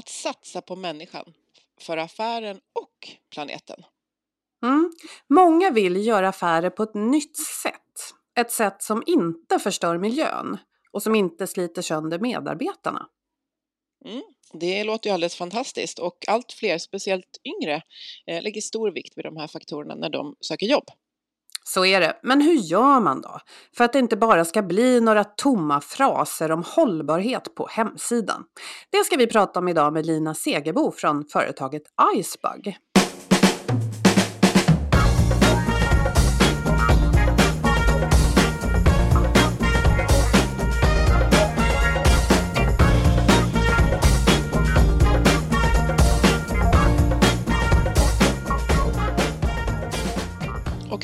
att satsa på människan för affären och planeten. Mm. Många vill göra affärer på ett nytt sätt. Ett sätt som inte förstör miljön och som inte sliter sönder medarbetarna. Mm. Det låter ju alldeles fantastiskt och allt fler, speciellt yngre, eh, lägger stor vikt vid de här faktorerna när de söker jobb. Så är det. Men hur gör man då? För att det inte bara ska bli några tomma fraser om hållbarhet på hemsidan. Det ska vi prata om idag med Lina Segerbo från företaget Icebug.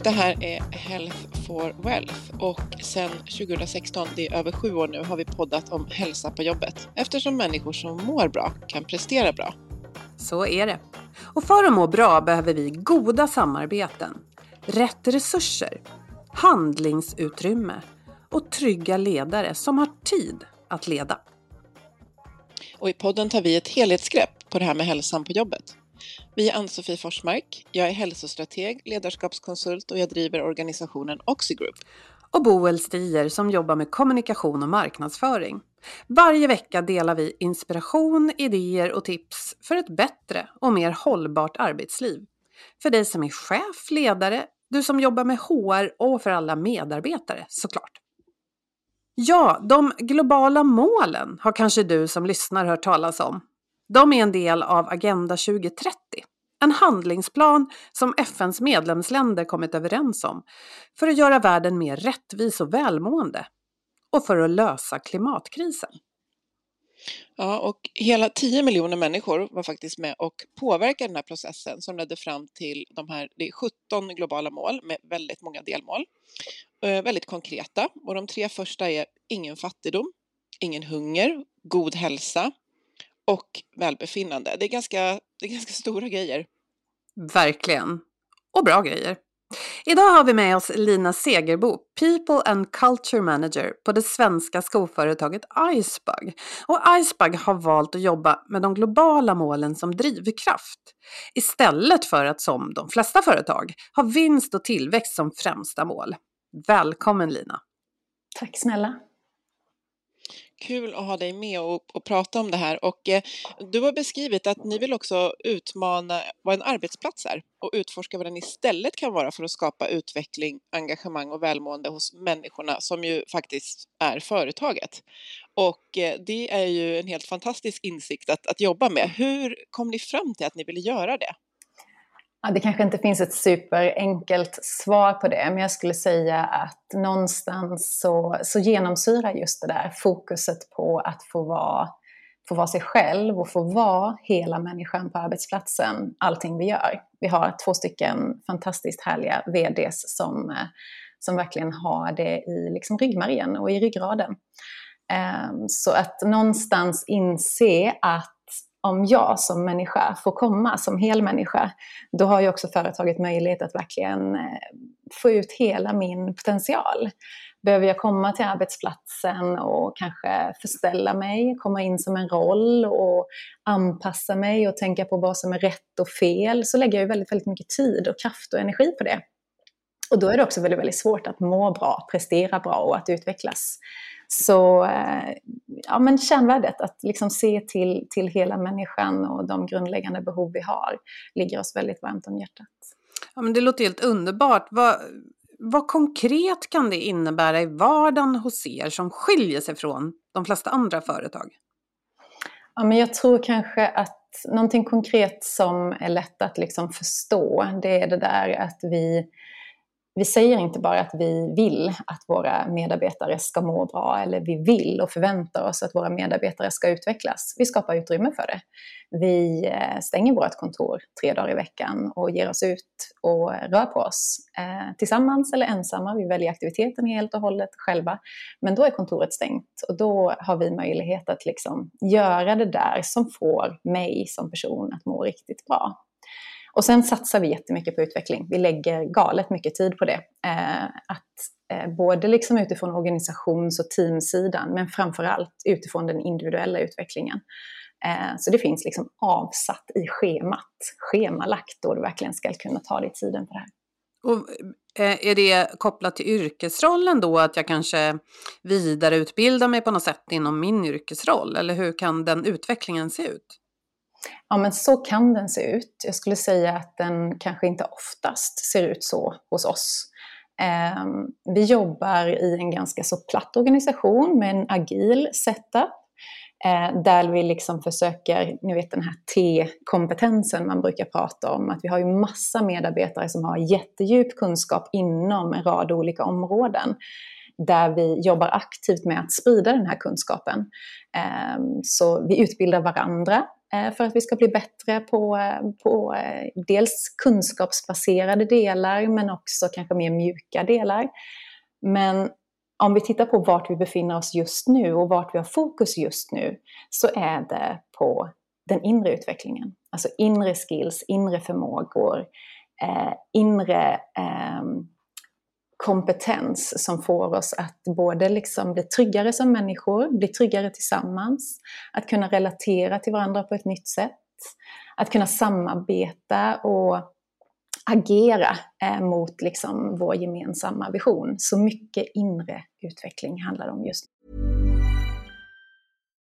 Det här är Health for Wealth och sedan 2016, det är över sju år nu, har vi poddat om hälsa på jobbet eftersom människor som mår bra kan prestera bra. Så är det. Och för att må bra behöver vi goda samarbeten, rätt resurser, handlingsutrymme och trygga ledare som har tid att leda. Och i podden tar vi ett helhetsgrepp på det här med hälsan på jobbet. Vi är Ann-Sofie Forsmark, jag är hälsostrateg, ledarskapskonsult och jag driver organisationen Oxigroup. Och Boel Stier som jobbar med kommunikation och marknadsföring. Varje vecka delar vi inspiration, idéer och tips för ett bättre och mer hållbart arbetsliv. För dig som är chef, ledare, du som jobbar med HR och för alla medarbetare såklart. Ja, de globala målen har kanske du som lyssnar hört talas om. De är en del av Agenda 2030, en handlingsplan som FNs medlemsländer kommit överens om för att göra världen mer rättvis och välmående och för att lösa klimatkrisen. Ja, och hela 10 miljoner människor var faktiskt med och påverkade den här processen som ledde fram till de här det är 17 globala mål med väldigt många delmål. Eh, väldigt konkreta och de tre första är ingen fattigdom, ingen hunger, god hälsa och välbefinnande. Det är ganska, det är ganska stora grejer. Verkligen. Och bra grejer. Idag har vi med oss Lina Segerbo, People and Culture Manager på det svenska skoföretaget Icebug. Och Icebug har valt att jobba med de globala målen som drivkraft. Istället för att som de flesta företag ha vinst och tillväxt som främsta mål. Välkommen Lina! Tack snälla! Kul att ha dig med och, och prata om det här. Och, eh, du har beskrivit att ni vill också utmana vad en arbetsplats är och utforska vad den istället kan vara för att skapa utveckling, engagemang och välmående hos människorna som ju faktiskt är företaget. Och eh, det är ju en helt fantastisk insikt att, att jobba med. Hur kom ni fram till att ni ville göra det? Ja, det kanske inte finns ett superenkelt svar på det, men jag skulle säga att någonstans så, så genomsyrar just det där fokuset på att få vara, få vara sig själv och få vara hela människan på arbetsplatsen, allting vi gör. Vi har två stycken fantastiskt härliga VDs som, som verkligen har det i liksom ryggmärgen och i ryggraden. Ehm, så att någonstans inse att om jag som människa får komma som hel människa, då har ju också företaget möjlighet att verkligen eh, få ut hela min potential. Behöver jag komma till arbetsplatsen och kanske förställa mig, komma in som en roll och anpassa mig och tänka på vad som är rätt och fel, så lägger jag väldigt, väldigt mycket tid och kraft och energi på det. Och då är det också väldigt, väldigt svårt att må bra, prestera bra och att utvecklas. Så eh, ja, men kärnvärdet, att liksom se till, till hela människan och de grundläggande behov vi har, ligger oss väldigt varmt om hjärtat. Ja, men det låter helt underbart. Vad, vad konkret kan det innebära i vardagen hos er som skiljer sig från de flesta andra företag? Ja, men jag tror kanske att någonting konkret som är lätt att liksom förstå, det är det där att vi vi säger inte bara att vi vill att våra medarbetare ska må bra eller vi vill och förväntar oss att våra medarbetare ska utvecklas. Vi skapar utrymme för det. Vi eh, stänger vårt kontor tre dagar i veckan och ger oss ut och rör på oss eh, tillsammans eller ensamma. Vi väljer aktiviteten helt och hållet själva. Men då är kontoret stängt och då har vi möjlighet att liksom göra det där som får mig som person att må riktigt bra. Och sen satsar vi jättemycket på utveckling. Vi lägger galet mycket tid på det. Eh, att, eh, både liksom utifrån organisations och teamsidan, men framför allt utifrån den individuella utvecklingen. Eh, så det finns liksom avsatt i schemat, schemalagt då du verkligen ska kunna ta dig tiden för det här. Och eh, är det kopplat till yrkesrollen då, att jag kanske vidareutbildar mig på något sätt inom min yrkesroll? Eller hur kan den utvecklingen se ut? Ja, men så kan den se ut. Jag skulle säga att den kanske inte oftast ser ut så hos oss. Ehm, vi jobbar i en ganska så platt organisation med en agil setup. Eh, där vi liksom försöker, ni vet den här T-kompetensen man brukar prata om, att vi har ju massa medarbetare som har jättedjup kunskap inom en rad olika områden där vi jobbar aktivt med att sprida den här kunskapen. Ehm, så vi utbildar varandra Eh, för att vi ska bli bättre på, på eh, dels kunskapsbaserade delar men också kanske mer mjuka delar. Men om vi tittar på vart vi befinner oss just nu och vart vi har fokus just nu så är det på den inre utvecklingen. Alltså inre skills, inre förmågor, eh, inre eh, kompetens som får oss att både liksom bli tryggare som människor, bli tryggare tillsammans, att kunna relatera till varandra på ett nytt sätt, att kunna samarbeta och agera eh, mot liksom vår gemensamma vision. Så mycket inre utveckling handlar det om just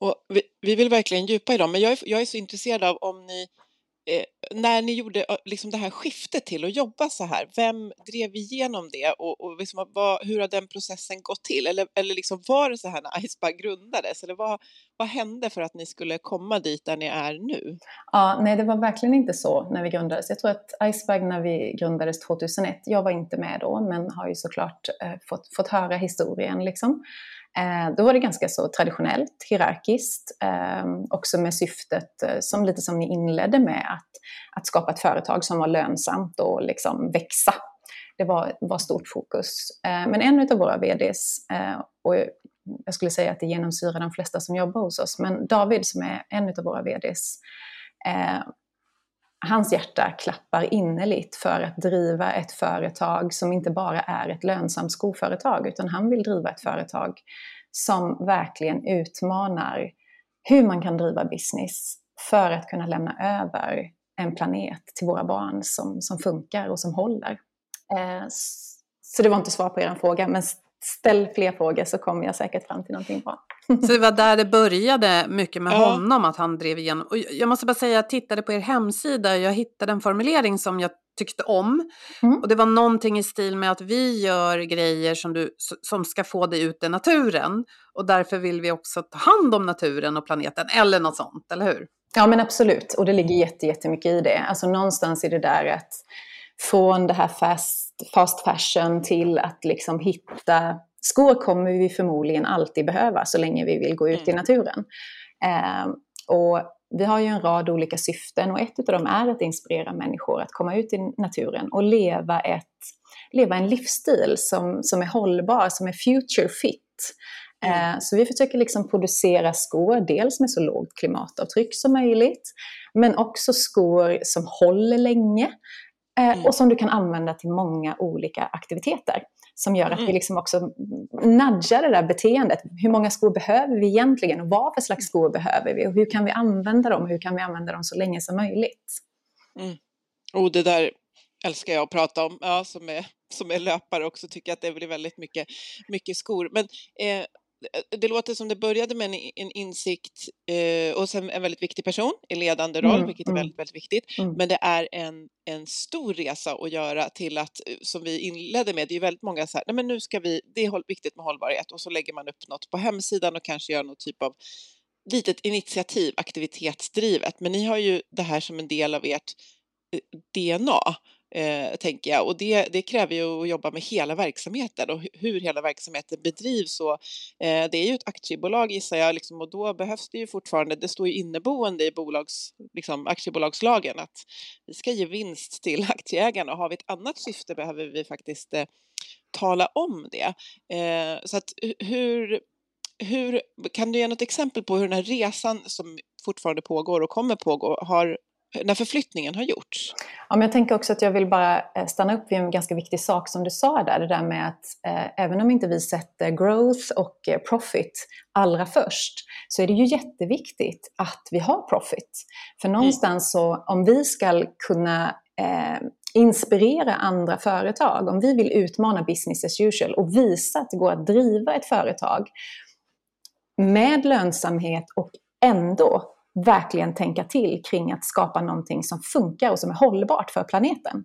Och vi, vi vill verkligen djupa i dem, men jag är, jag är så intresserad av om ni, eh, när ni gjorde eh, liksom det här skiftet till att jobba så här, vem drev igenom det och, och liksom, vad, hur har den processen gått till? Eller, eller liksom, var det så här när Icebag grundades? Eller vad, vad hände för att ni skulle komma dit där ni är nu? Ja, nej, det var verkligen inte så när vi grundades. Jag tror att Icebag när vi grundades 2001, jag var inte med då, men har ju såklart eh, fått, fått höra historien liksom. Eh, då var det ganska så traditionellt, hierarkiskt, eh, också med syftet, eh, som lite som ni inledde med, att, att skapa ett företag som var lönsamt och liksom växa. Det var, var stort fokus. Eh, men en av våra VDs, eh, och jag skulle säga att det genomsyrar de flesta som jobbar hos oss, men David som är en av våra VDs, eh, hans hjärta klappar innerligt för att driva ett företag som inte bara är ett lönsamt skoföretag, utan han vill driva ett företag som verkligen utmanar hur man kan driva business för att kunna lämna över en planet till våra barn som, som funkar och som håller. Eh, så det var inte svar på er fråga, men ställ fler frågor så kommer jag säkert fram till någonting bra. Så det var där det började mycket med ja. honom, att han drev igenom. Och jag måste bara säga, jag tittade på er hemsida, jag hittade en formulering som jag tyckte om. Mm. Och det var någonting i stil med att vi gör grejer som, du, som ska få dig ut i naturen. Och därför vill vi också ta hand om naturen och planeten, eller något sånt, eller hur? Ja men absolut, och det ligger jättemycket i det. Alltså någonstans i det där att från det här fast, fast fashion till att liksom hitta skor kommer vi förmodligen alltid behöva så länge vi vill gå ut i mm. naturen. Eh, och vi har ju en rad olika syften och ett av dem är att inspirera människor att komma ut i naturen och leva, ett, leva en livsstil som, som är hållbar, som är future fit. Mm. Så vi försöker liksom producera skor, dels med så lågt klimatavtryck som möjligt, men också skor som håller länge mm. och som du kan använda till många olika aktiviteter som gör att vi mm. liksom också nudgar det där beteendet. Hur många skor behöver vi egentligen och vad för slags skor behöver vi och hur kan vi använda dem hur kan vi använda dem så länge som möjligt? Mm. Och det där älskar jag att prata om, ja, som, är, som är löpare också, tycker att det blir väldigt mycket, mycket skor. Men eh, det låter som det började med en, en insikt eh, och sen en väldigt viktig person i ledande roll, mm, vilket är mm. väldigt, väldigt viktigt. Mm. Men det är en, en stor resa att göra till att, eh, som vi inledde med, det är väldigt många så här, nej men nu ska vi, det är viktigt med hållbarhet och så lägger man upp något på hemsidan och kanske gör någon typ av litet initiativ, aktivitetsdrivet. Men ni har ju det här som en del av ert eh, DNA eh, tänker jag. Och det, det kräver ju att jobba med hela verksamheten och hur hela verksamheten bedrivs. Och, eh, det är ju ett aktiebolag gissar jag liksom, och då behövs det ju fortfarande, det står ju inneboende i bolags, liksom, aktiebolagslagen att vi ska ge vinst till aktieägarna och har vi ett annat syfte behöver vi faktiskt eh, tala om det. Eh, så att hur, hur, kan du ge något exempel på hur den här resan som fortfarande pågår och kommer pågå har när förflyttningen har gjorts. Ja, men jag tänker också att jag vill bara eh, stanna upp vid en ganska viktig sak som du sa där, det där med att eh, även om inte vi sätter growth och eh, profit allra först, så är det ju jätteviktigt att vi har profit. För mm. någonstans så, om vi ska kunna eh, inspirera andra företag, om vi vill utmana business as usual och visa att det går att driva ett företag med lönsamhet och ändå verkligen tänka till kring att skapa någonting som funkar och som är hållbart för planeten.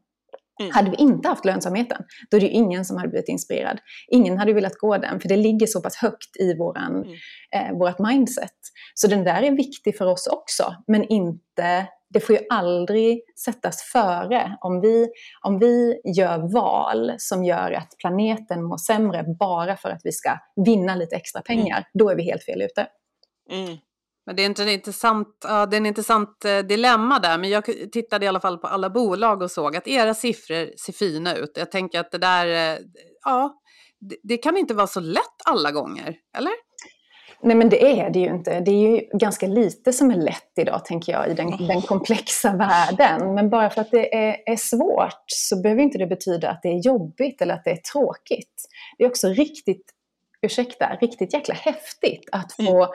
Mm. Hade vi inte haft lönsamheten, då är det ju ingen som hade blivit inspirerad. Ingen hade velat gå den, för det ligger så pass högt i våran, mm. eh, vårt mindset. Så den där är viktig för oss också, men inte, det får ju aldrig sättas före. Om vi, om vi gör val som gör att planeten mår sämre bara för att vi ska vinna lite extra pengar, mm. då är vi helt fel ute. Mm. Men det är, inte en intressant, ja, det är en intressant eh, dilemma där, men jag tittade i alla fall på alla bolag och såg att era siffror ser fina ut. Jag tänker att det där, eh, ja, det, det kan inte vara så lätt alla gånger, eller? Nej men det är det ju inte. Det är ju ganska lite som är lätt idag tänker jag i den, den komplexa världen. Men bara för att det är, är, svårt så behöver inte det betyda att det är jobbigt eller att det är tråkigt. Det är också riktigt ursäkta, riktigt jäkla häftigt att få, mm.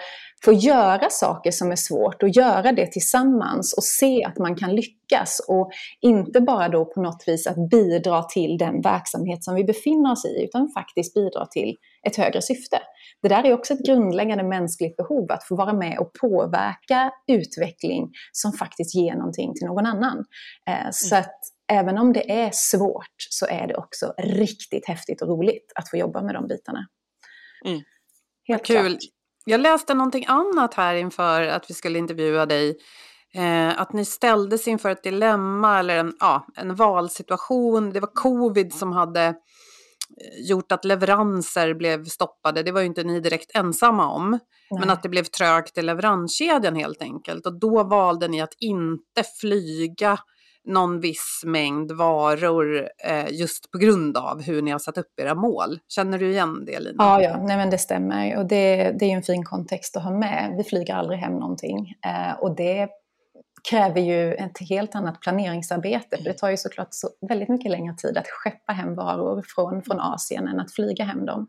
få göra saker som är svårt och göra det tillsammans och se att man kan lyckas och inte bara då på något vis att bidra till den verksamhet som vi befinner oss i utan faktiskt bidra till ett högre syfte. Det där är också ett grundläggande mänskligt behov, att få vara med och påverka utveckling som faktiskt ger någonting till någon annan. Eh, så mm. att även om det är svårt så är det också riktigt häftigt och roligt att få jobba med de bitarna. Mm. Helt Kul. Klart. Jag läste någonting annat här inför att vi skulle intervjua dig. Eh, att ni ställdes inför ett dilemma eller en, ja, en valsituation. Det var covid som hade eh, gjort att leveranser blev stoppade. Det var ju inte ni direkt ensamma om. Nej. Men att det blev trögt i leveranskedjan helt enkelt. Och då valde ni att inte flyga någon viss mängd varor eh, just på grund av hur ni har satt upp era mål. Känner du igen det Lina? Ja, ja. Nej, men det stämmer. Och det, det är en fin kontext att ha med. Vi flyger aldrig hem någonting. Eh, och det kräver ju ett helt annat planeringsarbete. För det tar ju såklart så väldigt mycket längre tid att skeppa hem varor från, från Asien än att flyga hem dem.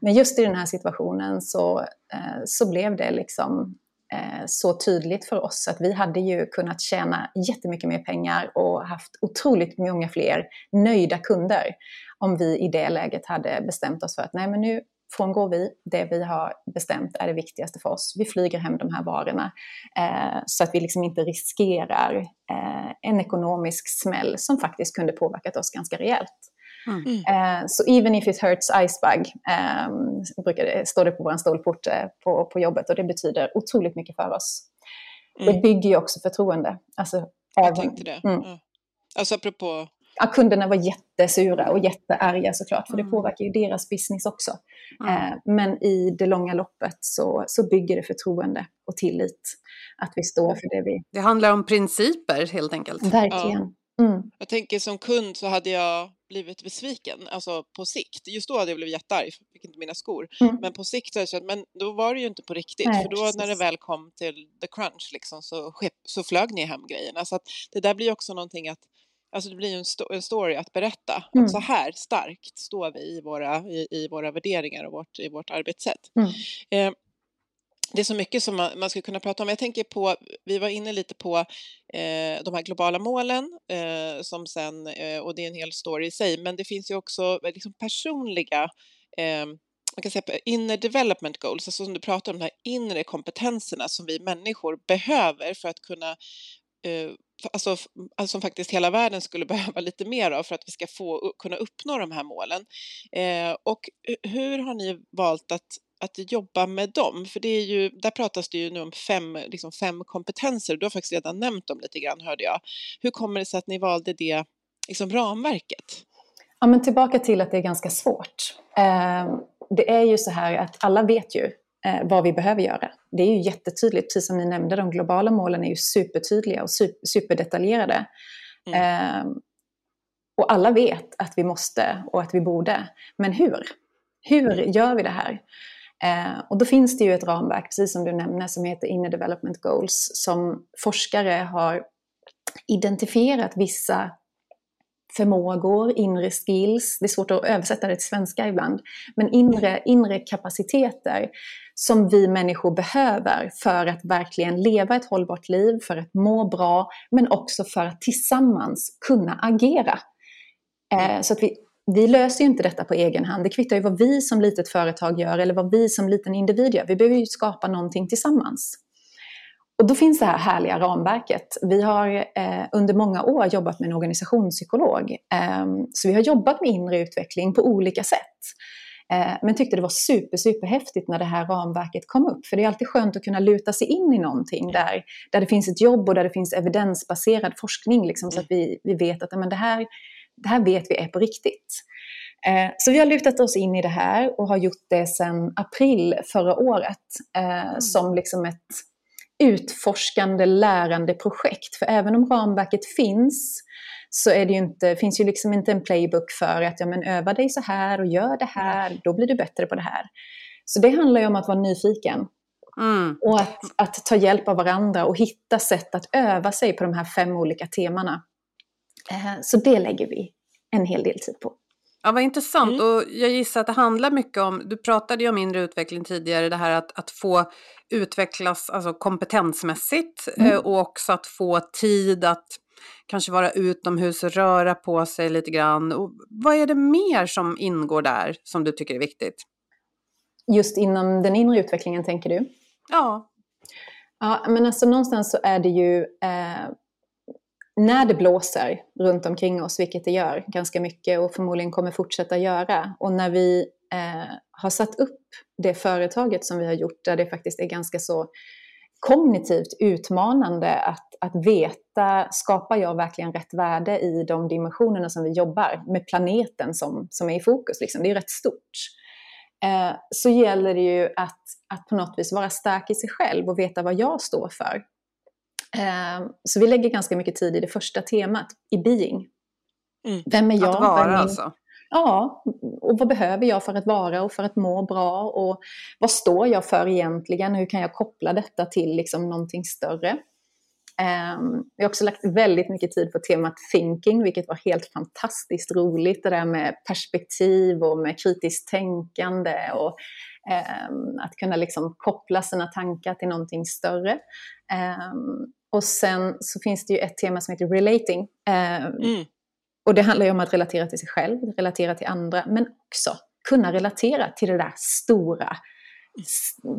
Men just i den här situationen så, eh, så blev det liksom Eh, så tydligt för oss att vi hade ju kunnat tjäna jättemycket mer pengar och haft otroligt många fler nöjda kunder om vi i det läget hade bestämt oss för att nej men nu frångår vi det vi har bestämt är det viktigaste för oss. Vi flyger hem de här varorna eh, så att vi liksom inte riskerar eh, en ekonomisk smäll som faktiskt kunde påverkat oss ganska rejält. Mm. Uh, så even if it hurts icebug, um, brukar det, står det på vår stolport uh, på, på jobbet och det betyder otroligt mycket för oss. Mm. Det bygger ju också förtroende. Alltså, Jag även, tänkte det. Mm. Mm. Alltså apropå... Ja, kunderna var jättesura och jättearga såklart, för det mm. påverkar ju deras business också. Uh, men i det långa loppet så, så bygger det förtroende och tillit. Att vi står för det vi... Det handlar om principer helt enkelt. Verkligen. Ja. Mm. Jag tänker som kund så hade jag blivit besviken, alltså på sikt. Just då hade jag blivit jättearg, fick inte mina skor. Mm. Men på sikt så har jag känt, men då var det ju inte på riktigt. Nej, för då precis. när det väl kom till the crunch liksom, så, så flög ni hem grejerna. Så att det där blir ju också någonting att Alltså det blir ju en, sto- en story att berätta. Mm. Att så här starkt står vi i våra, i, i våra värderingar och vårt, i vårt arbetssätt. Mm. Eh, det är så mycket som man, man skulle kunna prata om. Jag tänker på, vi var inne lite på eh, de här globala målen eh, som sen, eh, och det är en hel story i sig, men det finns ju också eh, liksom personliga eh, man kan säga inner development goals, alltså som du pratar om, de här inre kompetenserna som vi människor behöver för att kunna eh, Alltså, alltså som faktiskt hela världen skulle behöva lite mer av för att vi ska få, kunna uppnå de här målen. Eh, och hur har ni valt att, att jobba med dem? För det är ju, där pratas det ju nu om fem, liksom fem kompetenser. Du har faktiskt redan nämnt dem lite grann, hörde jag. Hur kommer det sig att ni valde det liksom ramverket? Ja, men tillbaka till att det är ganska svårt. Eh, det är ju så här att alla vet ju eh, vad vi behöver göra. Det är ju jättetydligt, precis som ni nämnde, de globala målen är ju supertydliga och super, superdetaljerade. Eh, och alla vet att vi måste och att vi borde. Men hur? Hur gör vi det här? Eh, och då finns det ju ett ramverk, precis som du nämner, som heter Inner Development Goals, som forskare har identifierat vissa förmågor, inre skills, det är svårt att översätta det till svenska ibland, men inre, inre kapaciteter som vi människor behöver för att verkligen leva ett hållbart liv, för att må bra, men också för att tillsammans kunna agera. Eh, så att vi, vi löser ju inte detta på egen hand. Det kvittar ju vad vi som litet företag gör eller vad vi som liten individ gör. Vi behöver ju skapa någonting tillsammans. Och då finns det här härliga ramverket. Vi har eh, under många år jobbat med en organisationspsykolog. Eh, så vi har jobbat med inre utveckling på olika sätt. Eh, men tyckte det var super, superhäftigt när det här ramverket kom upp. För det är alltid skönt att kunna luta sig in i någonting där, där det finns ett jobb och där det finns evidensbaserad forskning. Liksom, så att vi, vi vet att men det, här, det här vet vi är på riktigt. Eh, Så vi har lutat oss in i det här och har gjort det sedan april förra året eh, som liksom ett utforskande, lärande projekt. För även om ramverket finns så är det ju inte, finns ju liksom inte en playbook för att ja, men öva dig så här och gör det här, då blir du bättre på det här. Så det handlar ju om att vara nyfiken Mm. och att, att ta hjälp av varandra och hitta sätt att öva sig på de här fem olika temana. Eh, Så det lägger vi en hel del tid på. Ja, vad intressant. Mm. Och jag gissar att det handlar mycket om, du pratade ju om inre utveckling tidigare, det här att, att få utvecklas alltså kompetensmässigt Mm. eh, och också att få tid att kanske vara utomhus och röra på sig lite grann. Och vad är det mer som ingår där som du tycker är viktigt? Just inom den inre utvecklingen tänker du? Ja, Ja, men alltså någonstans så är det ju eh, när det blåser runt omkring oss, vilket det gör ganska mycket och förmodligen kommer fortsätta göra. Och när vi eh, har satt upp det företaget som vi har gjort, där det faktiskt är ganska så kognitivt utmanande att, att veta, skapar jag verkligen rätt värde i de dimensionerna som vi jobbar med planeten som, som är i fokus? Liksom. Det är ju rätt stort. Eh, så gäller det ju att, att på något vis vara stark i sig själv och veta vad jag står för. Eh, så vi lägger ganska mycket tid i det första temat, i being. Mm. Vem är jag? att är vara min- alltså. Ja, och vad behöver jag för att vara och för att må bra? Och vad står jag för egentligen? Hur kan jag koppla detta till liksom någonting större? Um, jag har också lagt väldigt mycket tid på temat thinking, vilket var helt fantastiskt roligt. Det där med perspektiv och med kritiskt tänkande och ehm, att kunna liksom koppla sina tankar till någonting större. Ehm, och sen så finns det ju ett tema som heter relating. Ehm, Mm. och det handlar ju om att relatera till sig själv, relatera till andra, men också kunna relatera till det där stora,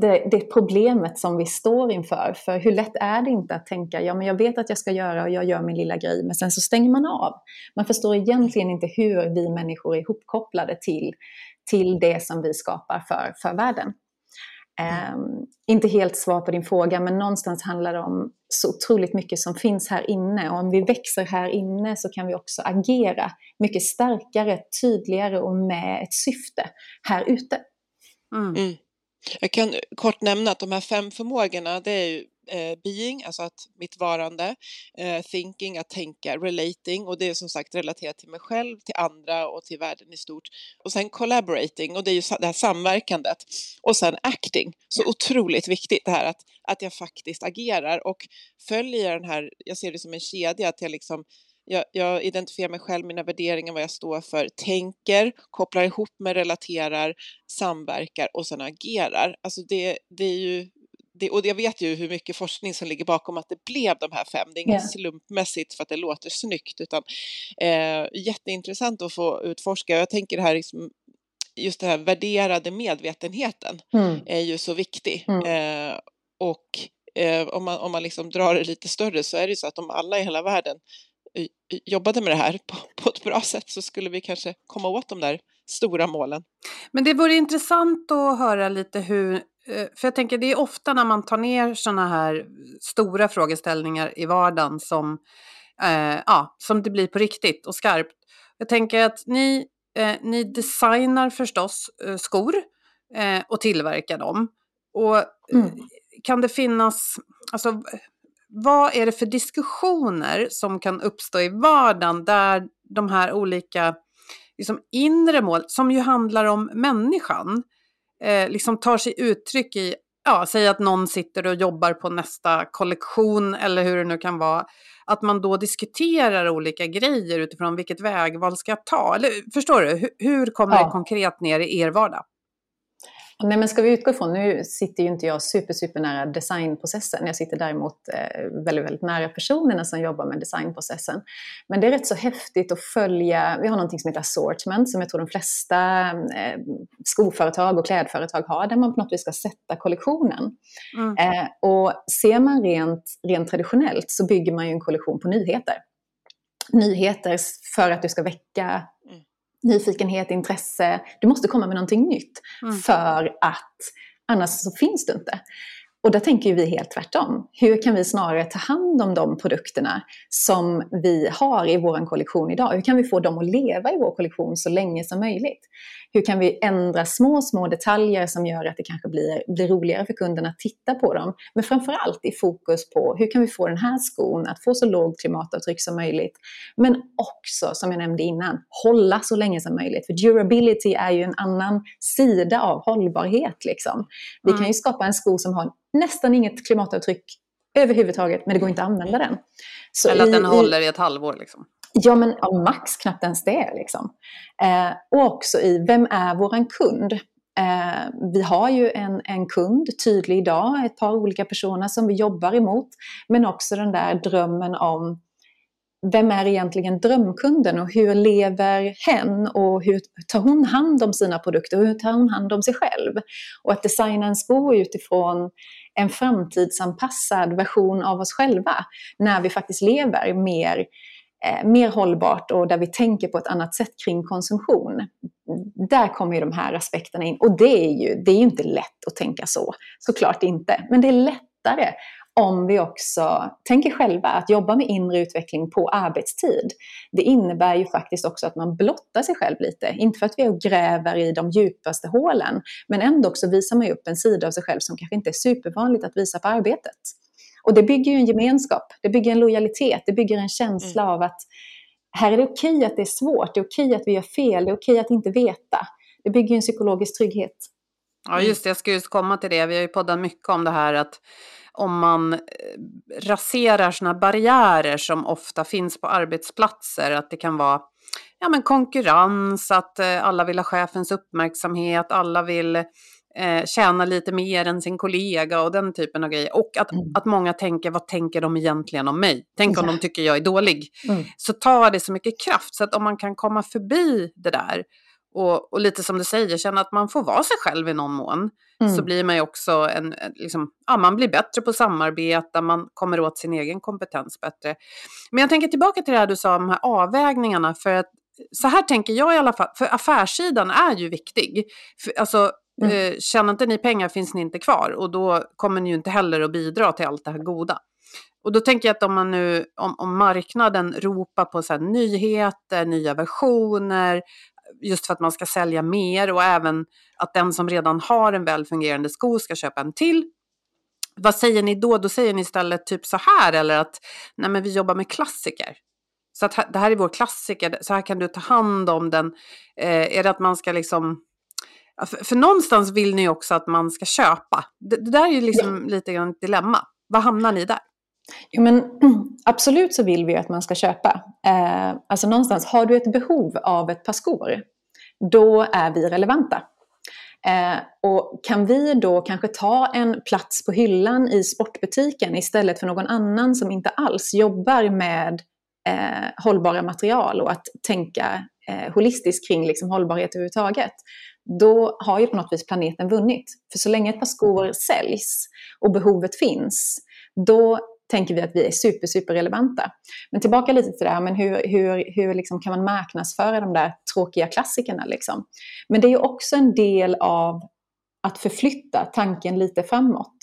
det, det problemet som vi står inför. För hur lätt är det inte att tänka, ja men jag vet att jag ska göra och jag gör min lilla grej, men sen så stänger man av. Man förstår egentligen inte hur vi människor är ihopkopplade till, till det som vi skapar för, för världen. Ehm, inte helt svar på din fråga, men någonstans handlar det om så otroligt mycket som finns här inne. Och om vi växer här inne så kan vi också agera mycket starkare, tydligare och med ett syfte här ute. Mm. Mm. Jag kan kort nämna att de här fem förmågorna, det är ju eh, being, alltså att mitt varande, eh, thinking, att tänka, relating och det är som sagt relaterat till mig själv, till andra och till världen i stort. Och sen collaborating och det är ju det här samverkandet. Och sen acting, så otroligt viktigt det här att, att jag faktiskt agerar och följer den här, jag ser det som en kedja, att jag liksom jag, jag, identifierar mig själv, mina värderingar, vad jag står för, tänker, kopplar ihop mig, relaterar, samverkar och sen agerar. Alltså det, det är ju det, och jag vet ju hur mycket forskning som ligger bakom att det blev de här fem. Det är inget yeah. slumpmässigt för att det låter snyggt, utan eh, jätteintressant att få utforska. Jag tänker det här liksom, just den här värderade medvetenheten mm. är ju så viktig. Mm. Eh, och eh, om man, om man liksom drar det lite större så är det ju så att om alla i hela världen jobbade med det här på, på ett bra sätt så skulle vi kanske komma åt de där stora målen. Men det vore intressant att höra lite hur, eh, för jag tänker det är ofta när man tar ner sådana här stora frågeställningar i vardagen som, eh, ja, som det blir på riktigt och skarpt. Jag tänker att ni, eh, ni designar förstås eh, skor eh, och tillverkar dem. Och eh, mm. kan det finnas, alltså vad är det för diskussioner som kan uppstå i vardagen där de här olika liksom, inre mål, som ju handlar om människan, eh, liksom tar sig uttryck i, ja, säg att någon sitter och jobbar på nästa kollektion eller hur det nu kan vara, att man då diskuterar olika grejer utifrån vilket vägval ska jag ta? Eller förstår du, hur, hur kommer ja. det konkret ner i er vardag? Nej, men ska vi utgå ifrån, nu sitter ju inte jag super, super nära designprocessen. Jag sitter däremot eh, väldigt, väldigt nära personerna som jobbar med designprocessen. Men det är rätt så häftigt att följa, vi har någonting som heter assortment som jag tror de flesta eh, skoföretag och klädföretag har, där man på något vis ska sätta kollektionen. Mm. Eh, och ser man rent, rent traditionellt så bygger man ju en kollektion på nyheter nyheter för att du ska väcka nyfikenhet, intresse. Du måste komma med någonting nytt mm. för att annars så finns det inte. Och där tänker vi helt tvärtom. Hur kan vi snarare ta hand om de produkterna som vi har i vår kollektion idag? Hur kan vi få dem att leva i vår kollektion så länge som möjligt? Hur kan vi ändra små, små detaljer som gör att det kanske blir, blir roligare för kunderna att titta på dem? Men framförallt i fokus på hur kan vi få den här skon att få så lågt klimatavtryck som möjligt? Men också, som jag nämnde innan, hålla så länge som möjligt. För durability är ju en annan sida av hållbarhet. Liksom. Vi mm. kan ju skapa en sko som har nästan inget klimatavtryck överhuvudtaget, men det går inte att använda den. Så Eller att i, den håller i ett halvår? Liksom. Ja, men ja, max knappt ens det. Liksom. Eh, och också i, vem är våran kund? Eh, vi har ju en, en kund, tydlig idag, ett par olika personer som vi jobbar emot. Men också den där drömmen om vem är egentligen drömkunden och hur lever hen och hur tar hon hand om sina produkter och hur tar hon hand om sig själv? Och att designa en sko utifrån en framtidsanpassad version av oss själva när vi faktiskt lever mer, eh, mer hållbart och där vi tänker på ett annat sätt kring konsumtion. Där kommer ju de här aspekterna in och det är ju, det är ju inte lätt att tänka så, såklart inte, men det är lättare om vi också tänker själva att jobba med inre utveckling på arbetstid. Det innebär ju faktiskt också att man blottar sig själv lite. Inte för att vi gräver i de djupaste hålen, men ändå också visar man upp en sida av sig själv som kanske inte är supervanligt att visa på arbetet. Och det bygger ju en gemenskap, det bygger en lojalitet, det bygger en känsla mm. av att här är det okej att det är svårt, det är okej att vi gör fel, det är okej att inte veta. Det bygger ju en psykologisk trygghet. Ja, just det. Jag ska just komma till det. Vi har ju poddat mycket om det här att om man eh, raserar sådana barriärer som ofta finns på arbetsplatser, att det kan vara ja, men konkurrens, att eh, alla vill ha chefens uppmärksamhet, alla vill eh, tjäna lite mer än sin kollega och den typen av grejer. Och att, mm. att många tänker, vad tänker de egentligen om mig? Tänk om ja. de tycker jag är dålig. Mm. Så tar det så mycket kraft, så att om man kan komma förbi det där och, och, lite som du säger, känna att man får vara sig själv i någon mån. Mm. Så blir man ju också en, liksom, ja, man blir bättre på att samarbeta, man kommer åt sin egen kompetens bättre. Men jag tänker tillbaka till det här du sa om de här avvägningarna, för att så här tänker jag i alla fall, för affärssidan är ju viktig. För, alltså, mm. eh, tjänar inte ni pengar finns ni inte kvar och då kommer ni ju inte heller att bidra till allt det här goda. Och då tänker jag att om man nu, om, om marknaden ropar på så nyheter, nya versioner, just för att man ska sälja mer och även att den som redan har en väl fungerande sko ska köpa en till. vad säger ni då? Då säger ni istället typ så här eller att nej men vi jobbar med klassiker. Så att det här är vår klassiker, så här kan du ta hand om den. Eh, är det att man ska liksom... För, för, någonstans vill ni också att man ska köpa. Det, det där är ju liksom ja. lite grann ett dilemma. Var hamnar ni där? Jo, men, absolut så vill vi att man ska köpa. Eh, alltså någonstans, har du ett behov av ett par skor, då är vi relevanta. Eh, och kan vi då kanske ta en plats på hyllan i sportbutiken istället för någon annan som inte alls jobbar med eh, hållbara material och att tänka eh, holistiskt kring liksom, hållbarhet överhuvudtaget, då har ju på något vis planeten vunnit. För så länge ett par skor säljs och behovet finns, då tänker vi att vi är super, super relevanta. Men tillbaka lite till det här, men hur, hur, hur liksom kan man marknadsföra de där tråkiga klassikerna? Liksom? Men det är ju också en del av att förflytta tanken lite framåt.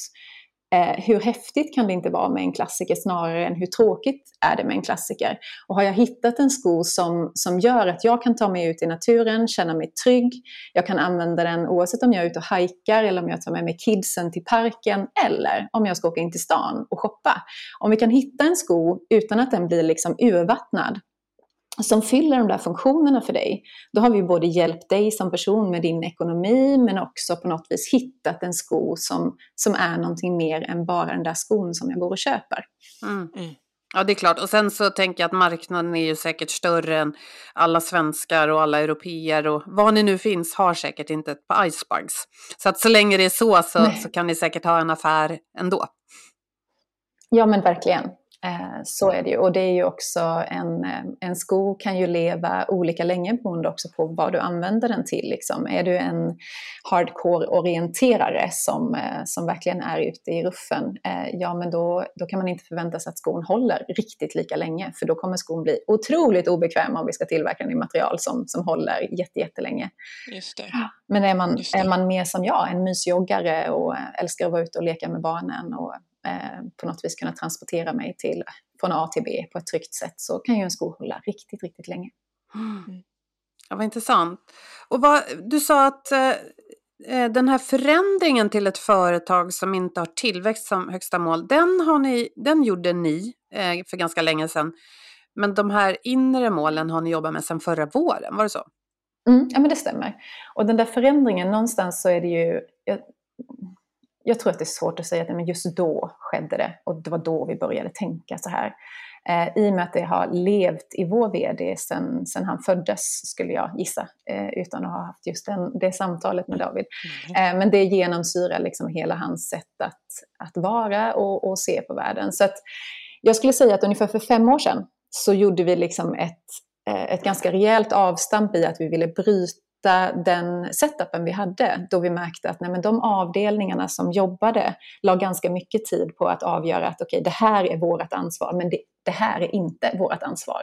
Eh, hur häftigt kan det inte vara med en klassiker snarare än hur tråkigt är det med en klassiker? Och har jag hittat en sko som, som gör att jag kan ta mig ut i naturen, känna mig trygg, jag kan använda den oavsett om jag är ute och hajkar eller om jag tar med mig kidsen till parken eller om jag ska åka in till stan och shoppa. Om vi kan hitta en sko utan att den blir liksom urvattnad som fyller de där funktionerna för dig, då har vi både hjälpt dig som person med din ekonomi men också på något vis hittat en sko som, som är någonting mer än bara den där skon som jag går och köper. Mm. Mm. Ja, det är klart. Och sen så tänker jag att marknaden är ju säkert större än alla svenskar och alla europeer och vad ni nu finns har säkert inte ett par icebugs. Så att så länge det är så så, så kan ni säkert ha en affär ändå. Ja, men verkligen. Eh, så är det ju. Och det är ju också en, eh, en sko kan ju leva olika länge beroende också på vad du använder den till. Liksom. Är du en hardcore-orienterare som, eh, som verkligen är ute i ruffen, ja men då, då kan man inte förvänta sig att skon håller riktigt lika länge. För då kommer skon bli otroligt obekväm om vi ska tillverka den i material som, som håller jättelänge. Just det. Men är man, är man mer som jag, en mysjoggare och älskar att vara ute och leka med barnen och på något vis kunna transportera mig till, från A till B på ett tryggt sätt så kan ju en sko hålla riktigt, riktigt länge. Mm. Ja, vad intressant. Och vad, du sa att eh, eh, den här förändringen till ett företag som inte har tillväxt som högsta mål, den, har ni, den gjorde ni eh, för ganska länge sedan. Men de här inre målen har ni jobbat med sedan förra våren, var det så? Mm, ja, men det stämmer. Och den där förändringen, någonstans så är det ju... Jag, jag tror att det är svårt att säga att men just då skedde det och det var då vi började tänka så här. Eh, I och med att det har levt i vår VD sedan han föddes, skulle jag gissa, eh, utan att ha haft just den, det samtalet med David. Mm. Eh, men det genomsyrar liksom hela hans sätt att, att vara och, och se på världen. Så att jag skulle säga att ungefär för fem år sedan så gjorde vi liksom ett, eh, ett ganska rejält avstamp i att vi ville bryta hitta den setupen vi hade då vi märkte att nej, men de avdelningarna som jobbade la ganska mycket tid på att avgöra att okej, okay, det här är vårt ansvar, men det, det här är inte vårt ansvar.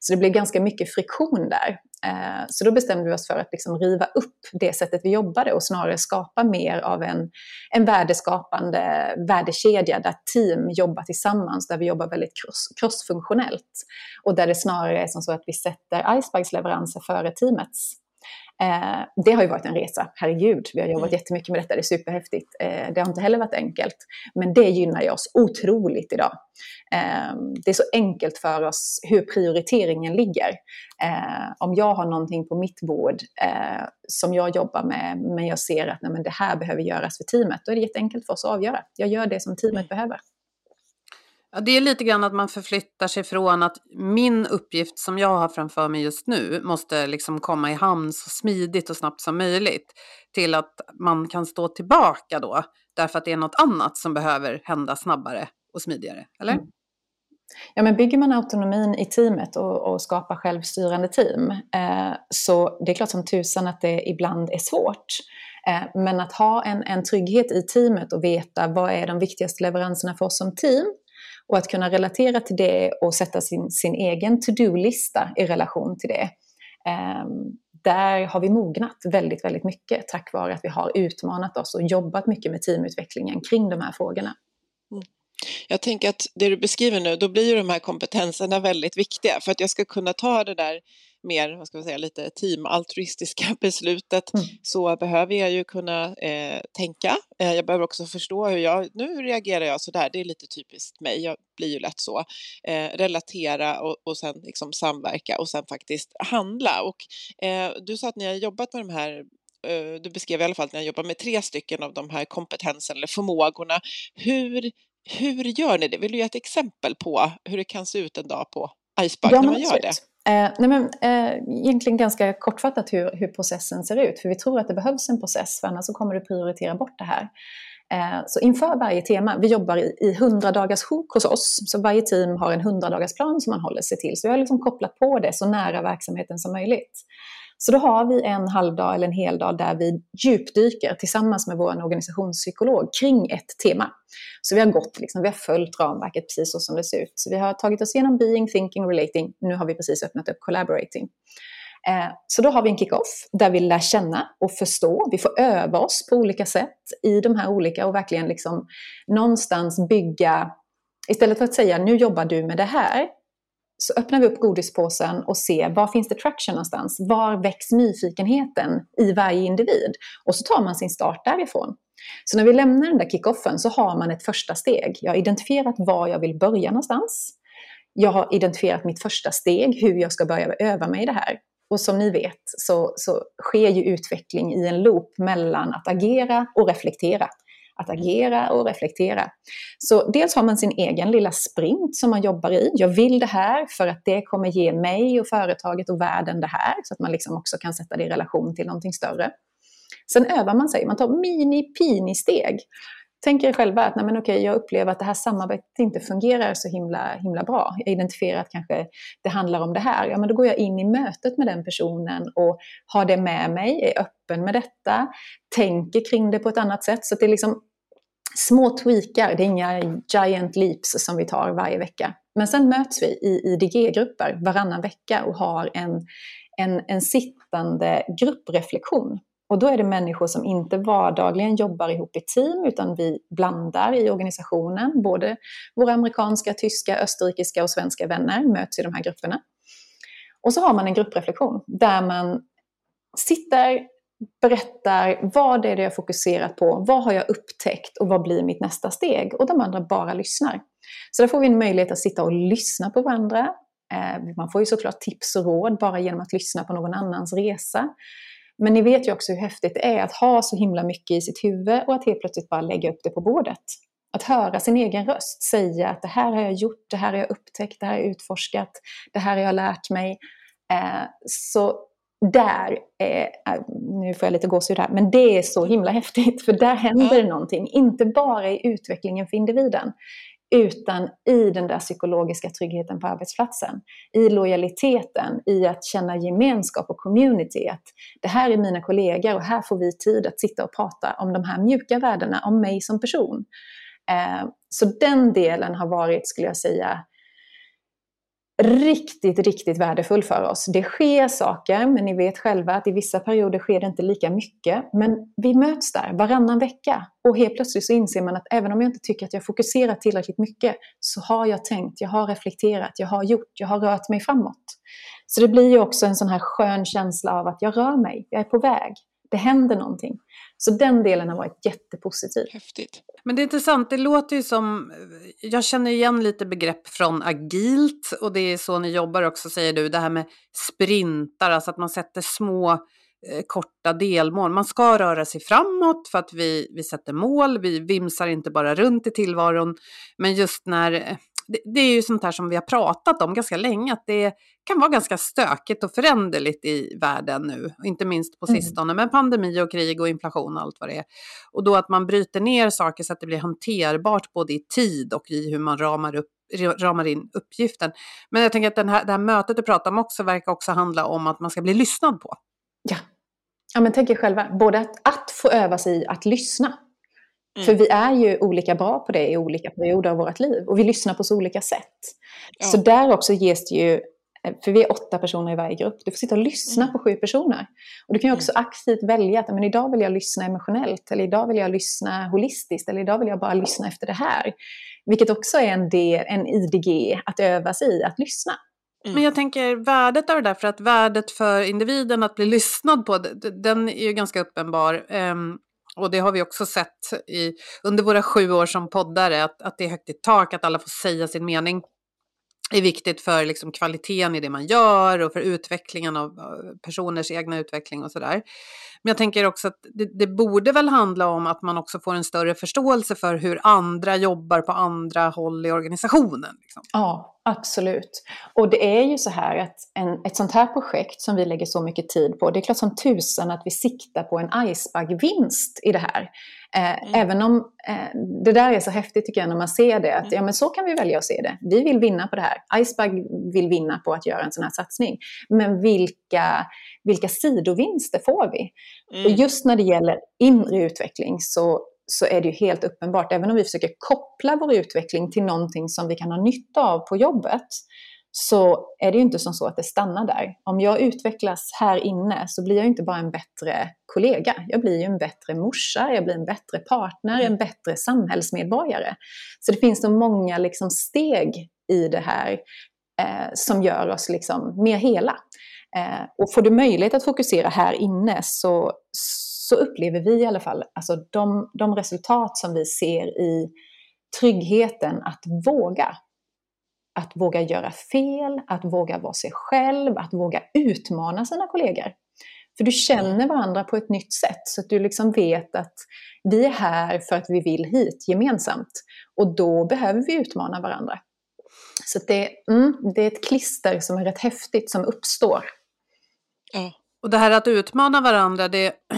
Så det blev ganska mycket friktion där. Eh, så då bestämde vi oss för att liksom riva upp det sättet vi jobbade och snarare skapa mer av en, en värdeskapande värdekedja där team jobbar tillsammans, där vi jobbar väldigt cross, crossfunktionellt. Och där det snarare är som så att vi sätter Icebergs leveranser före teamets. Eh, det har ju varit en resa, herregud. Vi har jobbat mm. jättemycket med detta, det är superhäftigt. Eh, det har inte heller varit enkelt. Men det gynnar ju oss otroligt idag. Eh, det är så enkelt för oss hur prioriteringen ligger. Eh, om jag har någonting på mitt bord eh, som jag jobbar med, men jag ser att nej, det här behöver göras för teamet, då är det jätteenkelt för oss att avgöra. Jag gör det som teamet mm. behöver. Ja, det är lite grann att man förflyttar sig från att min uppgift som jag har framför mig just nu måste liksom komma i hamn så smidigt och snabbt som möjligt till att man kan stå tillbaka då därför att det är något annat som behöver hända snabbare och smidigare, eller? Mm. Ja, men bygger man autonomin i teamet och, och skapar självstyrande team eh, så det är klart som tusan att det ibland är svårt. Eh, men att ha en, en trygghet i teamet och veta vad är de viktigaste leveranserna för oss som team och att kunna relatera till det och sätta sin, sin egen to-do-lista i relation till det. Um, där har vi mognat väldigt, väldigt mycket tack vare att vi har utmanat oss och jobbat mycket med teamutvecklingen kring de här frågorna. Mm. Jag tänker att det du beskriver nu, då blir ju de här kompetenserna väldigt viktiga för att jag ska kunna ta det där mer, vad ska man säga, lite teamaltruistiska beslutet Mm. så behöver jag ju kunna eh, tänka. Eh, jag behöver också förstå hur jag, nu reagerar jag så där, det är lite typiskt mig, jag blir ju lätt så. Eh, relatera och, och sen liksom samverka och sen faktiskt handla. Och eh, du sa att ni har jobbat med de här eh, du beskrev i alla fall att ni har jobbat med tre stycken av de här kompetenserna eller förmågorna. Hur, hur gör ni det? Vill du ge ett exempel på hur det kan se ut en dag på Icebug när men man gör det? Eh, nej men, eh, egentligen ganska kortfattat hur, hur processen ser ut. För vi tror att det behövs en process, för annars så kommer du prioritera bort det här. Eh, så inför varje tema, vi jobbar i, i 100 dagars sjok hos oss, så varje team har en 100 dagars plan som man håller sig till. Så vi har liksom kopplat på det så nära verksamheten som möjligt. Så då har vi en halvdag eller en hel dag där vi djupdyker tillsammans med vår organisationspsykolog kring ett tema. Så vi har gått, liksom, vi har följt ramverket precis så som det ser ut. Så vi har tagit oss igenom being, thinking, relating. Nu har vi precis öppnat upp collaborating. Eh, så då har vi en kick-off där vi lär känna och förstå. Vi får öva oss på olika sätt i de här olika och verkligen liksom någonstans bygga, istället för att säga nu jobbar du med det här, så öppnar vi upp godispåsen och ser var finns det traction någonstans? Var väcks nyfikenheten i varje individ? Och så tar man sin start därifrån. Så när vi lämnar den där kickoffen så har man ett första steg. Jag har identifierat var jag vill börja någonstans. Jag har identifierat mitt första steg, hur jag ska börja öva mig i det här. Och som ni vet så, så sker ju utveckling i en loop mellan att agera och reflektera. Att agera och reflektera. Så dels har man sin egen lilla sprint som man jobbar i. Jag vill det här för att det kommer ge mig och företaget och världen det här. Så att man liksom också kan sätta det i relation till någonting större. Sen övar man sig, man tar mini-pini-steg. Tänk er själva att nej men okej, jag upplever att det här samarbetet inte fungerar så himla, himla bra. Jag identifierar att kanske det handlar om det här. Ja, men då går jag in i mötet med den personen och har det med mig, är öppen med detta, tänker kring det på ett annat sätt. Så att det är liksom små tweakar, det är inga giant leaps som vi tar varje vecka. Men sen möts vi i IDG-grupper varannan vecka och har en, en, en sittande gruppreflektion. Och då är det människor som inte vardagligen jobbar ihop i team, utan vi blandar i organisationen. Både våra amerikanska, tyska, österrikiska och svenska vänner möts i de här grupperna. Och så har man en gruppreflektion där man sitter, berättar vad är det jag fokuserat på, vad har jag upptäckt och vad blir mitt nästa steg? Och de andra bara lyssnar. Så där får vi en möjlighet att sitta och lyssna på varandra. Eh, man får ju såklart tips och råd bara genom att lyssna på någon annans resa. Men ni vet ju också hur häftigt det är att ha så himla mycket i sitt huvud och att helt plötsligt bara lägga upp det på bordet. Att höra sin egen röst säga att det här har jag gjort, det här har jag upptäckt, det här har jag utforskat, det här har jag lärt mig. Så där, är, nu får jag lite gåshud här, men det är så himla häftigt för där händer det någonting. Inte bara i utvecklingen för individen, utan i den där psykologiska tryggheten på arbetsplatsen. I lojaliteten, i att känna gemenskap och community. Att det här är mina kollegor och här får vi tid att sitta och prata om de här mjuka värdena, om mig som person. Eh, så den delen har varit, skulle jag säga, riktigt, riktigt värdefull för oss. Det sker saker, men ni vet själva att i vissa perioder sker det inte lika mycket. Men vi möts där varannan vecka och helt plötsligt så inser man att även om jag inte tycker att jag fokuserar tillräckligt mycket så har jag tänkt, jag har reflekterat, jag har gjort, jag har rört mig framåt. Så det blir ju också en sån här skön känsla av att jag rör mig, jag är på väg, det händer någonting. Så den delen har varit jättepositiv. Häftigt. Men det är intressant, det låter ju som, jag känner igen lite begrepp från agilt och det är så ni jobbar också säger du, det här med sprintar, alltså att man sätter små eh, korta delmål. Man ska röra sig framåt för att vi, vi sätter mål, vi vimsar inte bara runt i tillvaron, men just när eh, det, det, är ju sånt här som vi har pratat om ganska länge, att det kan vara ganska stökigt och föränderligt i världen nu, inte minst på sistone, med pandemi och krig och inflation och allt vad det är. Och då att man bryter ner saker så att det blir hanterbart både i tid och i hur man ramar, upp, ramar in uppgiften. Men jag tänker att den här, det här mötet du pratar om också verkar också handla om att man ska bli lyssnad på. Ja, ja men tänk er själva, både att, att få öva sig i att lyssna, för vi är ju olika bra på det i olika perioder av vårt liv. Och vi lyssnar på så olika sätt. Ja. Så där också ges det ju, för vi är åtta personer i varje grupp, du får sitta och lyssna mm. på sju personer. Och du kan ju också mm. aktivt välja att men idag vill jag lyssna emotionellt, eller idag vill jag lyssna holistiskt, eller idag vill jag bara lyssna efter det här. Vilket också är en, del, en IDG att öva sig i, att lyssna. Mm. Men jag tänker värdet av det där, för att värdet för individen att bli lyssnad på, den är ju ganska uppenbar. Um, och det har vi också sett i, under våra sju år som poddare, att, att det är högt i tak, att alla får säga sin mening är viktigt för liksom kvaliteten i det man gör och för utvecklingen av personers egna utveckling och sådär. Men jag tänker också att det, det, borde väl handla om att man också får en större förståelse för hur andra jobbar på andra håll i organisationen. Liksom. Ja, absolut. Och det är ju så här att en, ett sånt här projekt som vi lägger så mycket tid på, det är klart som tusan att vi siktar på en icebergvinst i det här. Eh, mm. Även om eh, det där är så häftigt tycker jag när man ser det, att mm. ja men så kan vi välja att se det. Vi vill vinna på det här. Iceberg vill vinna på att göra en sån här satsning. Men vilka, vilka sidovinster får vi? Mm. Och just när det gäller inre utveckling så, så är det ju helt uppenbart, även om vi försöker koppla vår utveckling till någonting som vi kan ha nytta av på jobbet, så är det ju inte som så att det stannar där. Om jag utvecklas här inne så blir jag inte bara en bättre kollega. Jag blir ju en bättre morsa, jag blir en bättre partner, en bättre samhällsmedborgare. Så det finns så många liksom steg i det här eh, som gör oss liksom mer hela. Eh, och får du möjlighet att fokusera här inne så, så upplever vi i alla fall alltså de, de resultat som vi ser i tryggheten att våga att våga göra fel, att våga vara sig själv, att våga utmana sina kollegor. För du känner varandra på ett nytt sätt så att du liksom vet att vi är här för att vi vill hit gemensamt. Och då behöver vi utmana varandra. Så det, mm, det är ett klister som är rätt häftigt som uppstår. Ja. Och det här att utmana varandra, det,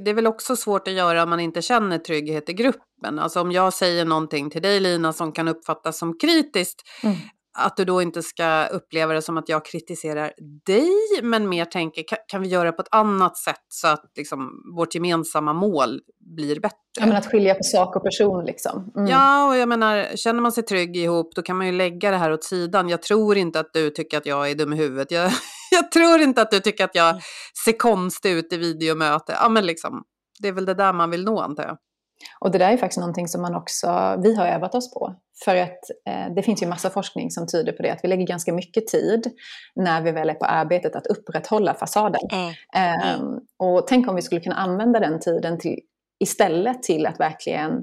det är väl också svårt att göra om man inte känner trygghet i gruppen. Alltså om jag säger någonting till dig Lina som kan uppfattas som kritiskt, mm att du då inte ska uppleva det som att jag kritiserar dig, men mer tänker kan, kan vi göra på ett annat sätt så att liksom, vårt gemensamma mål blir bättre? Ja, men att skilja på sak och person liksom. Mm. Ja, och jag menar, känner man sig trygg ihop, då kan man ju lägga det här åt sidan. Jag tror inte att du tycker att jag är dum i huvudet. Jag, jag tror inte att du tycker att jag ser konstig ut i videomöte. Ja, men liksom, det är väl det där man vill nå, antar jag. Och det där är faktiskt någonting som man också, vi har övat oss på. För att eh, det finns ju massa forskning som tyder på det, att vi lägger ganska mycket tid när vi väl är på arbetet att upprätthålla fasaden. Mm. Eh, och tänk om vi skulle kunna använda den tiden till, istället till att verkligen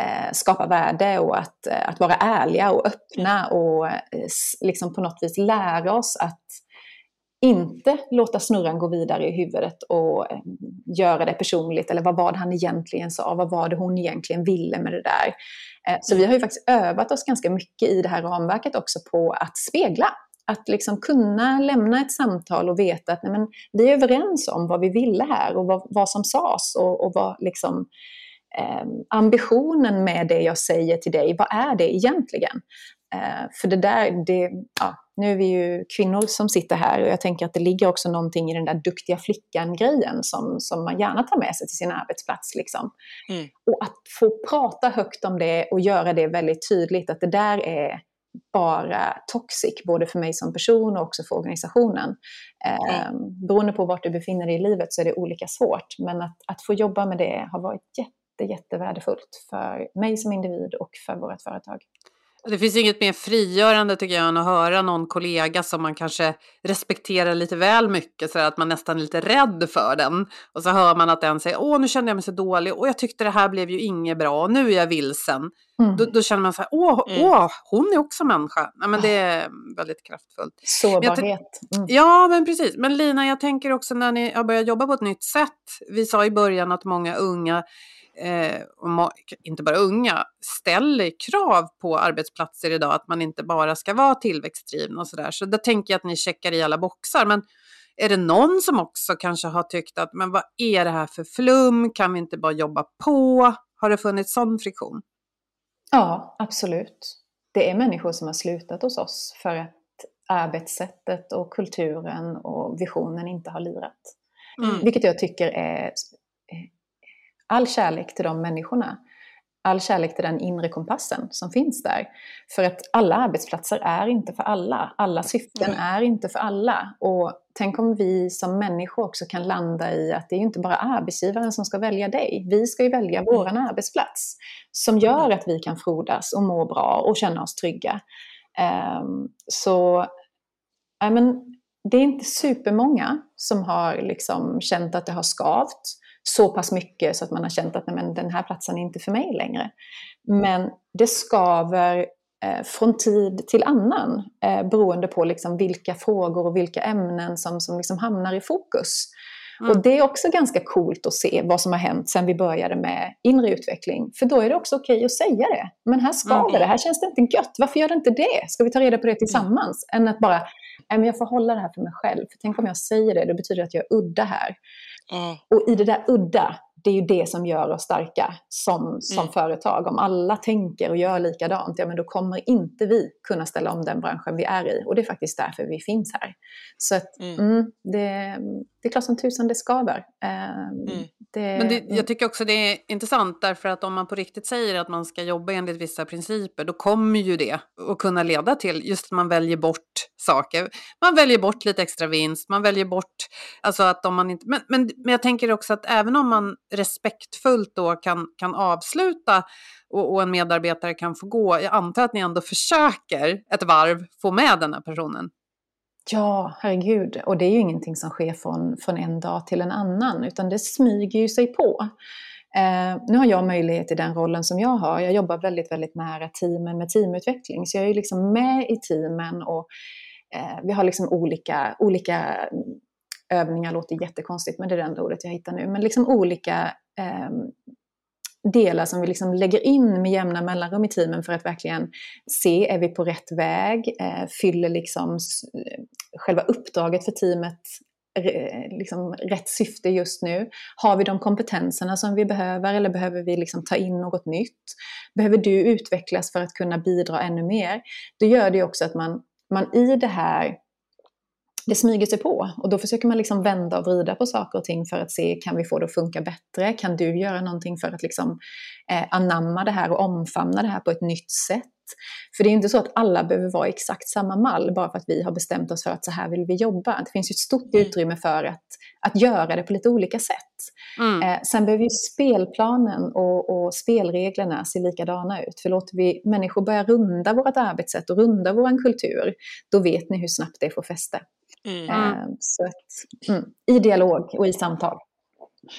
eh, skapa värde och att, eh, att vara ärliga och öppna och eh, liksom på något vis lära oss att inte låta snurran gå vidare i huvudet och eh, göra det personligt. Eller vad var det han egentligen sa? Vad var det hon egentligen ville med det där? Eh, så vi har ju faktiskt övat oss ganska mycket i det här ramverket också på att spegla. Att liksom kunna lämna ett samtal och veta att nej men, vi är överens om vad vi ville här och vad, vad som sades och, och vad liksom, eh, ambitionen med det jag säger till dig, vad är det egentligen? Eh, för det där, det, ja, nu är vi ju kvinnor som sitter här och jag tänker att det ligger också någonting i den där duktiga flickan-grejen som, som man gärna tar med sig till sin arbetsplats. Liksom. Mm. Och att få prata högt om det och göra det väldigt tydligt att det där är bara toxic, både för mig som person och också för organisationen. Mm. Eh, beroende på vart du befinner dig i livet så är det olika svårt, men att, att få jobba med det har varit jätte, jättevärdefullt för mig som individ och för vårt företag. Det finns inget mer frigörande tycker jag än att höra någon kollega som man kanske respekterar lite väl mycket så att man nästan är lite rädd för den. Och så hör man att den säger åh nu kände jag mig så dålig och jag tyckte det här blev ju inget bra och nu är jag vilsen. Mm. Då, då, känner man så här åh, mm. åh hon är också människa. Nej, men det är väldigt kraftfullt. Sårbarhet. Mm. Ja men precis. Men Lina jag tänker också när ni har börjat jobba på ett nytt sätt. Vi sa i början att många unga eh, inte bara unga, ställer krav på arbetsplatser idag att man inte bara ska vara tillväxtdriven och sådär. Så där tänker jag att ni checkar i alla boxar. Men är det någon som också kanske har tyckt att men vad är det här för flum? Kan vi inte bara jobba på? Har det funnits sån friktion? Ja, absolut. Det är människor som har slutat hos oss för att arbetssättet och kulturen och visionen inte har lirat. Mm. Vilket jag tycker är all kärlek till de människorna. All kärlek till den inre kompassen som finns där. För att alla arbetsplatser är inte för alla. Alla syften är inte för alla. Och tänk om vi som människor också kan landa i att det är inte bara arbetsgivaren som ska välja dig. Vi ska ju välja mm. våran arbetsplats. Som gör mm. att vi kan frodas och må bra och känna oss trygga. Um, så ja, men, det är inte supermånga som har liksom känt att det har skavt så pass mycket så att man har känt att nej, men, den här platsen är inte för mig längre. Men det skaver eh, från tid till annan eh, beroende på liksom vilka frågor och vilka ämnen som, som liksom hamnar i fokus. Mm. Och det är också ganska coolt att se vad som har hänt sedan vi började med inre utveckling. För då är det också okej okay att säga det. Men här skaver mm. det, här känns det inte gött. Varför gör det inte det? Ska vi ta reda på det tillsammans? Mm. Än att bara, nej men jag får hålla det här för mig själv. För tänk om jag säger det, det betyder att jag är udda här. Och i det där udda, det är ju det som gör oss starka som, som mm. företag. Om alla tänker och gör likadant, ja men då kommer inte vi kunna ställa om den branschen vi är i. Och det är faktiskt därför vi finns här. Så att, mm. Mm, det, det är klart som tusan det skaver. Mm. Det, men det, jag tycker också det är intressant därför att om man på riktigt säger att man ska jobba enligt vissa principer då kommer ju det att kunna leda till just att man väljer bort saker. Man väljer bort lite extra vinst, man väljer bort, alltså att om man inte, men, men, men jag tänker också att även om man respektfullt då kan, kan avsluta och, och en medarbetare kan få gå, jag antar att ni ändå försöker ett varv få med den här personen. Ja, herregud. Och det är ju ingenting som sker från, från en dag till en annan, utan det smyger ju sig på. Eh, nu har jag möjlighet i den rollen som jag har. Jag jobbar väldigt, väldigt nära teamen med teamutveckling, så jag är ju liksom med i teamen och eh, vi har liksom olika, olika mm, övningar, låter jättekonstigt, men det är det enda ordet jag hittar nu, men liksom olika eh, delar som vi liksom lägger in med jämna mellanrum i teamen för att verkligen se, är vi på rätt väg? Eh, fyller liksom eh, själva uppdraget för teamet eh, liksom rätt syfte just nu? Har vi de kompetenserna som vi behöver eller behöver vi liksom ta in något nytt? Behöver du utvecklas för att kunna bidra ännu mer? Det gör det också att man, man i det här det smyger sig på och då försöker man liksom vända och vrida på saker och ting för att se, kan vi få det att funka bättre? Kan du göra någonting för att liksom, eh, anamma det här och omfamna det här på ett nytt sätt? För det är inte så att alla behöver vara exakt samma mall bara för att vi har bestämt oss för att så här vill vi jobba. Det finns ju ett stort mm. utrymme för att, att göra det på lite olika sätt. Mm. Eh, sen behöver ju spelplanen och, och, spelreglerna se likadana ut. För låter vi människor börja runda vårt arbetssätt och runda vår kultur, då vet ni hur snabbt det får fäste. Mm. Eh, så att, mm, I dialog och i samtal.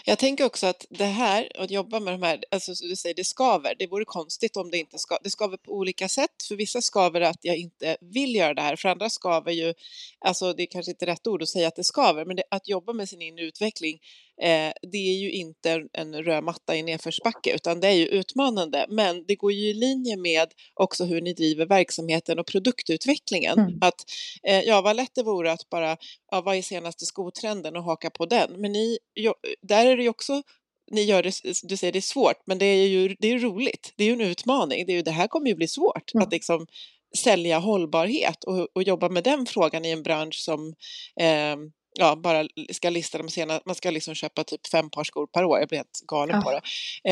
Jag tänker också att det här, att jobba med de här, alltså du säger det skaver, det vore konstigt om det inte ska, det skaver på olika sätt. För vissa skaver att jag inte vill göra det här, för andra skaver ju, alltså det är kanske inte rätt ord att säga att det skaver, men det, att jobba med sin inre utveckling Eh, det är ju inte en röd matta i nedförsbacke utan det är ju utmanande. Men det går ju i linje med också hur ni driver verksamheten och produktutvecklingen. Mm. Att, eh, ja, vad lätt det vore att bara, ja, vad är senaste skotrenden och haka på den. Men ni, jo, där är det ju också ni gör det, du säger det är svårt, men det är ju det är roligt. Det är ju en utmaning. Det, är ju, det här kommer ju bli svårt mm. att liksom sälja hållbarhet och, och jobba med den frågan i en bransch som eh, ja, bara ska lista de sena, man ska liksom köpa typ fem par skor per år, jag blir helt galen ja. på det.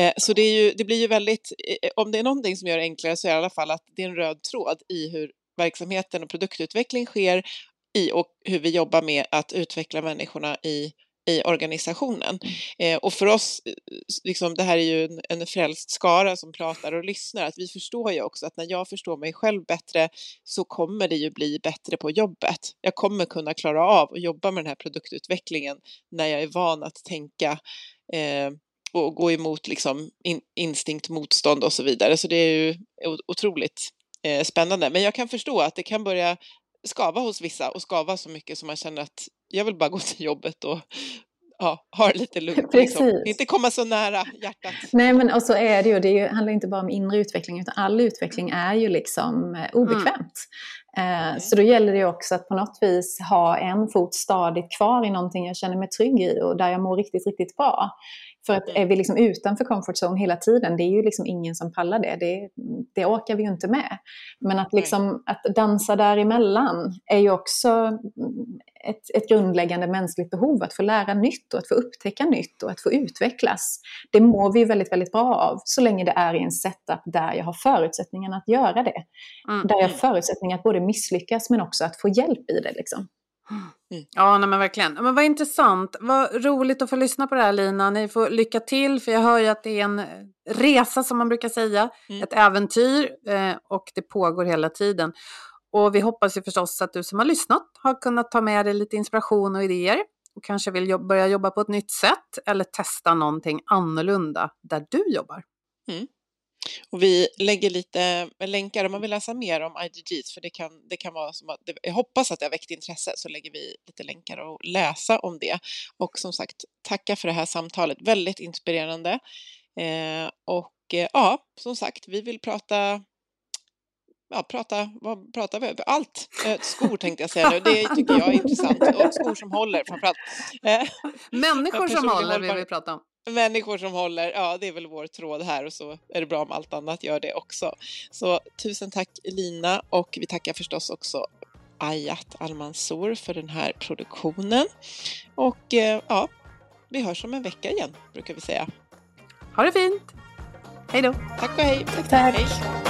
Eh, så det, är ju, det blir ju väldigt, eh, om det är någonting som gör det enklare så är det i alla fall att det är en röd tråd i hur verksamheten och produktutveckling sker i och hur vi jobbar med att utveckla människorna i i organisationen. Mm. Eh, och för oss, eh, liksom, det här är ju en, en frälst skara som pratar och lyssnar, att vi förstår ju också att när jag förstår mig själv bättre så kommer det ju bli bättre på jobbet. Jag kommer kunna klara av att jobba med den här produktutvecklingen när jag är van att tänka eh, och gå emot liksom in, instinkt, motstånd och så vidare. Så det är ju otroligt eh, spännande. Men jag kan förstå att det kan börja skava hos vissa och skava så mycket som man känner att jag vill bara gå till jobbet och ja, ha det lite lugnt. Liksom. Inte komma så nära hjärtat. Nej, men och så är det ju. Det handlar inte bara om inre utveckling, utan all utveckling är ju liksom eh, obekvämt. Mm. Mm. Så då gäller det också att på något vis ha en fot stadigt kvar i någonting jag känner mig trygg i och där jag mår riktigt, riktigt bra. För att är vi liksom utanför comfort zone hela tiden, det är ju liksom ingen som pallar det. Det, det orkar vi ju inte med. Men att, liksom, att dansa däremellan är ju också ett, ett grundläggande mänskligt behov. Att få lära nytt och att få upptäcka nytt och att få utvecklas. Det mår vi ju väldigt, väldigt bra av så länge det är i en setup där jag har förutsättningarna att göra det. Mm. Där jag har förutsättningar att både misslyckas men också att få hjälp i det. Liksom. Mm. Ja, nej, men verkligen. Men vad intressant. Vad roligt att få lyssna på det här Lina. Ni får lycka till för jag hör ju att det är en resa som man brukar säga. Mm. Ett äventyr eh, och det pågår hela tiden. Och vi hoppas ju förstås att du som har lyssnat har kunnat ta med dig lite inspiration och idéer och kanske vill jobba, börja jobba på ett nytt sätt eller testa någonting annorlunda där du jobbar. Mm. Och vi lägger lite länkar om man vill läsa mer om IDGs, för det kan, det kan vara som att, jag hoppas att det har väckt intresse, så lägger vi lite länkar och läsa om det. Och som sagt, tacka för det här samtalet, väldigt inspirerande. Eh, och eh, ja, som sagt, vi vill prata ja, prata, vad pratar vi Allt. Eh, skor tänkte jag säga nu, det tycker jag är intressant. Och skor som håller framförallt. Eh, Människor som håller vill vi prata om. Människor som håller, ja det är väl vår tråd här och så är det bra om allt annat gör det också. Så tusen tack Lina och vi tackar förstås också Ayat Almansor för den här produktionen. Och eh, ja, vi hörs om en vecka igen brukar vi säga. Ha det fint! Hej då! Tack och hej! Tack, tack! Hej.